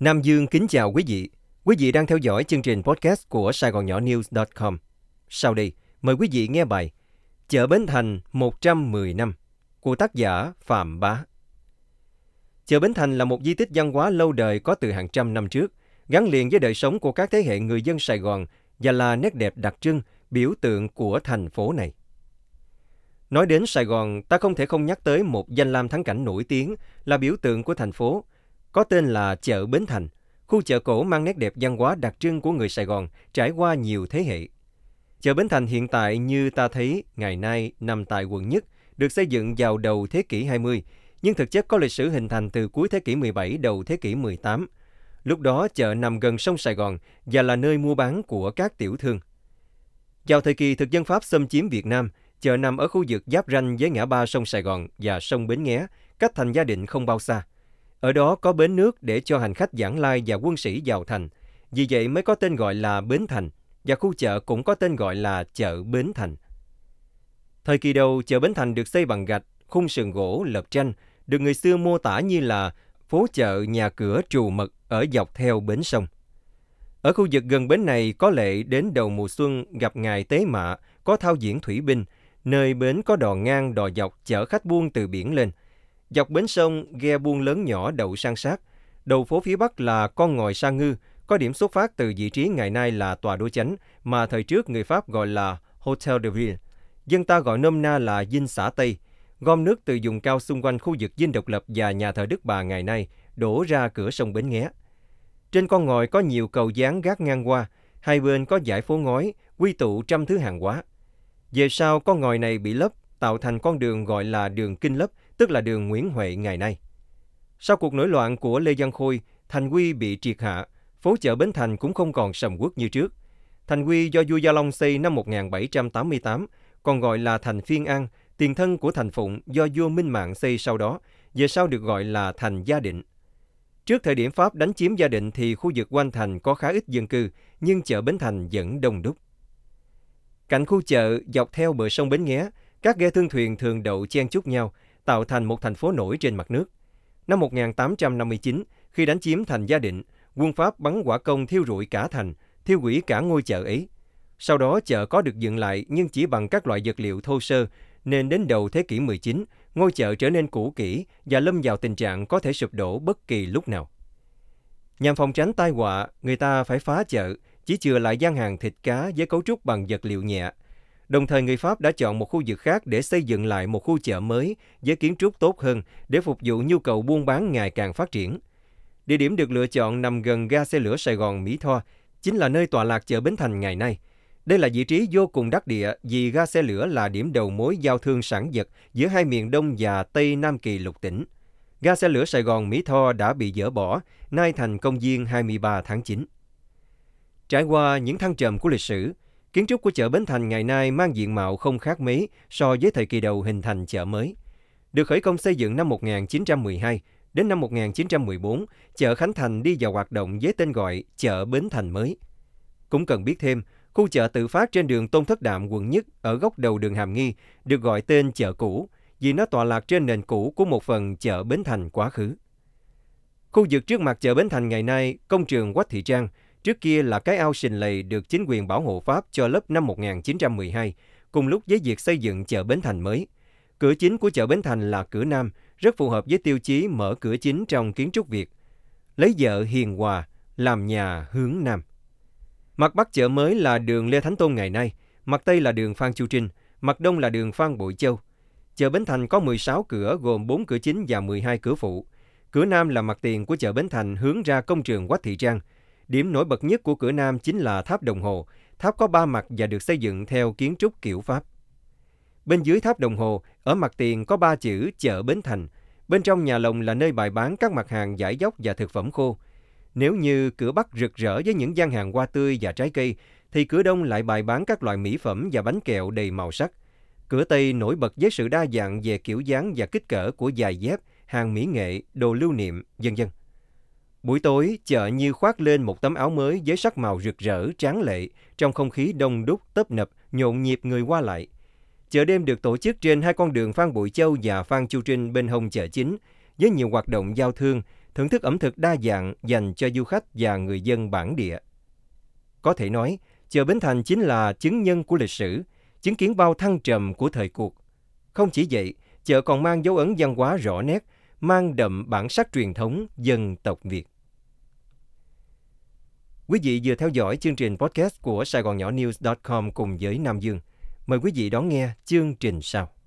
Nam Dương kính chào quý vị. Quý vị đang theo dõi chương trình podcast của Sài Gòn Nhỏ News.com. Sau đây, mời quý vị nghe bài Chợ Bến Thành 110 năm của tác giả Phạm Bá. Chợ Bến Thành là một di tích văn hóa lâu đời có từ hàng trăm năm trước, gắn liền với đời sống của các thế hệ người dân Sài Gòn và là nét đẹp đặc trưng, biểu tượng của thành phố này. Nói đến Sài Gòn, ta không thể không nhắc tới một danh lam thắng cảnh nổi tiếng là biểu tượng của thành phố, có tên là chợ Bến Thành, khu chợ cổ mang nét đẹp văn hóa đặc trưng của người Sài Gòn trải qua nhiều thế hệ. Chợ Bến Thành hiện tại như ta thấy ngày nay nằm tại quận Nhất, được xây dựng vào đầu thế kỷ 20, nhưng thực chất có lịch sử hình thành từ cuối thế kỷ 17 đầu thế kỷ 18. Lúc đó chợ nằm gần sông Sài Gòn và là nơi mua bán của các tiểu thương. Vào thời kỳ thực dân Pháp xâm chiếm Việt Nam, chợ nằm ở khu vực giáp ranh với ngã ba sông Sài Gòn và sông Bến Nghé, cách thành gia định không bao xa. Ở đó có bến nước để cho hành khách giảng lai và quân sĩ vào thành. Vì vậy mới có tên gọi là Bến Thành và khu chợ cũng có tên gọi là chợ Bến Thành. Thời kỳ đầu, chợ Bến Thành được xây bằng gạch, khung sườn gỗ, lợp tranh, được người xưa mô tả như là phố chợ nhà cửa trù mật ở dọc theo bến sông. Ở khu vực gần bến này có lệ đến đầu mùa xuân gặp ngài Tế Mạ, có thao diễn thủy binh, nơi bến có đò ngang đò dọc chở khách buôn từ biển lên – Dọc bến sông, ghe buôn lớn nhỏ đậu san sát. Đầu phố phía bắc là con ngòi sa ngư, có điểm xuất phát từ vị trí ngày nay là tòa đô chánh mà thời trước người Pháp gọi là Hotel de Ville. Dân ta gọi nôm na là Dinh xã Tây. Gom nước từ vùng cao xung quanh khu vực Dinh độc lập và nhà thờ Đức Bà ngày nay đổ ra cửa sông Bến Nghé. Trên con ngòi có nhiều cầu dáng gác ngang qua, hai bên có dải phố ngói, quy tụ trăm thứ hàng hóa. Về sau, con ngòi này bị lấp, tạo thành con đường gọi là đường Kinh Lấp tức là đường Nguyễn Huệ ngày nay. Sau cuộc nổi loạn của Lê Văn Khôi, Thành Quy bị triệt hạ, phố chợ Bến Thành cũng không còn sầm uất như trước. Thành Quy do vua Gia Long xây năm 1788, còn gọi là Thành Phiên An, tiền thân của Thành Phụng do vua Minh Mạng xây sau đó, về sau được gọi là Thành Gia Định. Trước thời điểm Pháp đánh chiếm Gia Định thì khu vực quanh thành có khá ít dân cư, nhưng chợ Bến Thành vẫn đông đúc. Cạnh khu chợ, dọc theo bờ sông Bến Nghé, các ghe thương thuyền thường đậu chen chúc nhau, tạo thành một thành phố nổi trên mặt nước. Năm 1859, khi đánh chiếm thành Gia Định, quân Pháp bắn quả công thiêu rụi cả thành, thiêu hủy cả ngôi chợ ấy. Sau đó chợ có được dựng lại nhưng chỉ bằng các loại vật liệu thô sơ, nên đến đầu thế kỷ 19, ngôi chợ trở nên cũ kỹ và lâm vào tình trạng có thể sụp đổ bất kỳ lúc nào. Nhằm phòng tránh tai họa, người ta phải phá chợ, chỉ chừa lại gian hàng thịt cá với cấu trúc bằng vật liệu nhẹ, Đồng thời người Pháp đã chọn một khu vực khác để xây dựng lại một khu chợ mới với kiến trúc tốt hơn để phục vụ nhu cầu buôn bán ngày càng phát triển. Địa điểm được lựa chọn nằm gần ga xe lửa Sài Gòn Mỹ Tho, chính là nơi tọa lạc chợ Bến Thành ngày nay. Đây là vị trí vô cùng đắc địa vì ga xe lửa là điểm đầu mối giao thương sản vật giữa hai miền Đông và Tây Nam Kỳ lục tỉnh. Ga xe lửa Sài Gòn Mỹ Tho đã bị dỡ bỏ, nay thành công viên 23 tháng 9. Trải qua những thăng trầm của lịch sử, Kiến trúc của chợ Bến Thành ngày nay mang diện mạo không khác mấy so với thời kỳ đầu hình thành chợ mới. Được khởi công xây dựng năm 1912, đến năm 1914, chợ Khánh Thành đi vào hoạt động với tên gọi chợ Bến Thành mới. Cũng cần biết thêm, khu chợ tự phát trên đường Tôn Thất Đạm quận Nhất ở góc đầu đường Hàm Nghi được gọi tên chợ cũ vì nó tọa lạc trên nền cũ của một phần chợ Bến Thành quá khứ. Khu vực trước mặt chợ Bến Thành ngày nay, công trường Quách Thị Trang – Trước kia là cái ao sình lầy được chính quyền bảo hộ Pháp cho lấp năm 1912, cùng lúc với việc xây dựng chợ Bến Thành mới. Cửa chính của chợ Bến Thành là cửa Nam, rất phù hợp với tiêu chí mở cửa chính trong kiến trúc Việt. Lấy vợ hiền hòa, làm nhà hướng Nam. Mặt Bắc chợ mới là đường Lê Thánh Tôn ngày nay, mặt Tây là đường Phan Chu Trinh, mặt Đông là đường Phan Bội Châu. Chợ Bến Thành có 16 cửa gồm 4 cửa chính và 12 cửa phụ. Cửa Nam là mặt tiền của chợ Bến Thành hướng ra công trường Quách Thị Trang – Điểm nổi bật nhất của cửa Nam chính là tháp đồng hồ. Tháp có ba mặt và được xây dựng theo kiến trúc kiểu Pháp. Bên dưới tháp đồng hồ, ở mặt tiền có ba chữ chợ Bến Thành. Bên trong nhà lồng là nơi bày bán các mặt hàng giải dốc và thực phẩm khô. Nếu như cửa Bắc rực rỡ với những gian hàng hoa tươi và trái cây, thì cửa Đông lại bày bán các loại mỹ phẩm và bánh kẹo đầy màu sắc. Cửa Tây nổi bật với sự đa dạng về kiểu dáng và kích cỡ của giày dép, hàng mỹ nghệ, đồ lưu niệm, vân vân. Buổi tối, chợ như khoác lên một tấm áo mới với sắc màu rực rỡ, tráng lệ, trong không khí đông đúc, tấp nập, nhộn nhịp người qua lại. Chợ đêm được tổ chức trên hai con đường Phan Bội Châu và Phan Chu Trinh bên hông chợ chính, với nhiều hoạt động giao thương, thưởng thức ẩm thực đa dạng dành cho du khách và người dân bản địa. Có thể nói, chợ Bến Thành chính là chứng nhân của lịch sử, chứng kiến bao thăng trầm của thời cuộc. Không chỉ vậy, chợ còn mang dấu ấn văn hóa rõ nét, mang đậm bản sắc truyền thống dân tộc Việt. Quý vị vừa theo dõi chương trình podcast của Sài Gòn Nhỏ News.com cùng với Nam Dương. Mời quý vị đón nghe chương trình sau.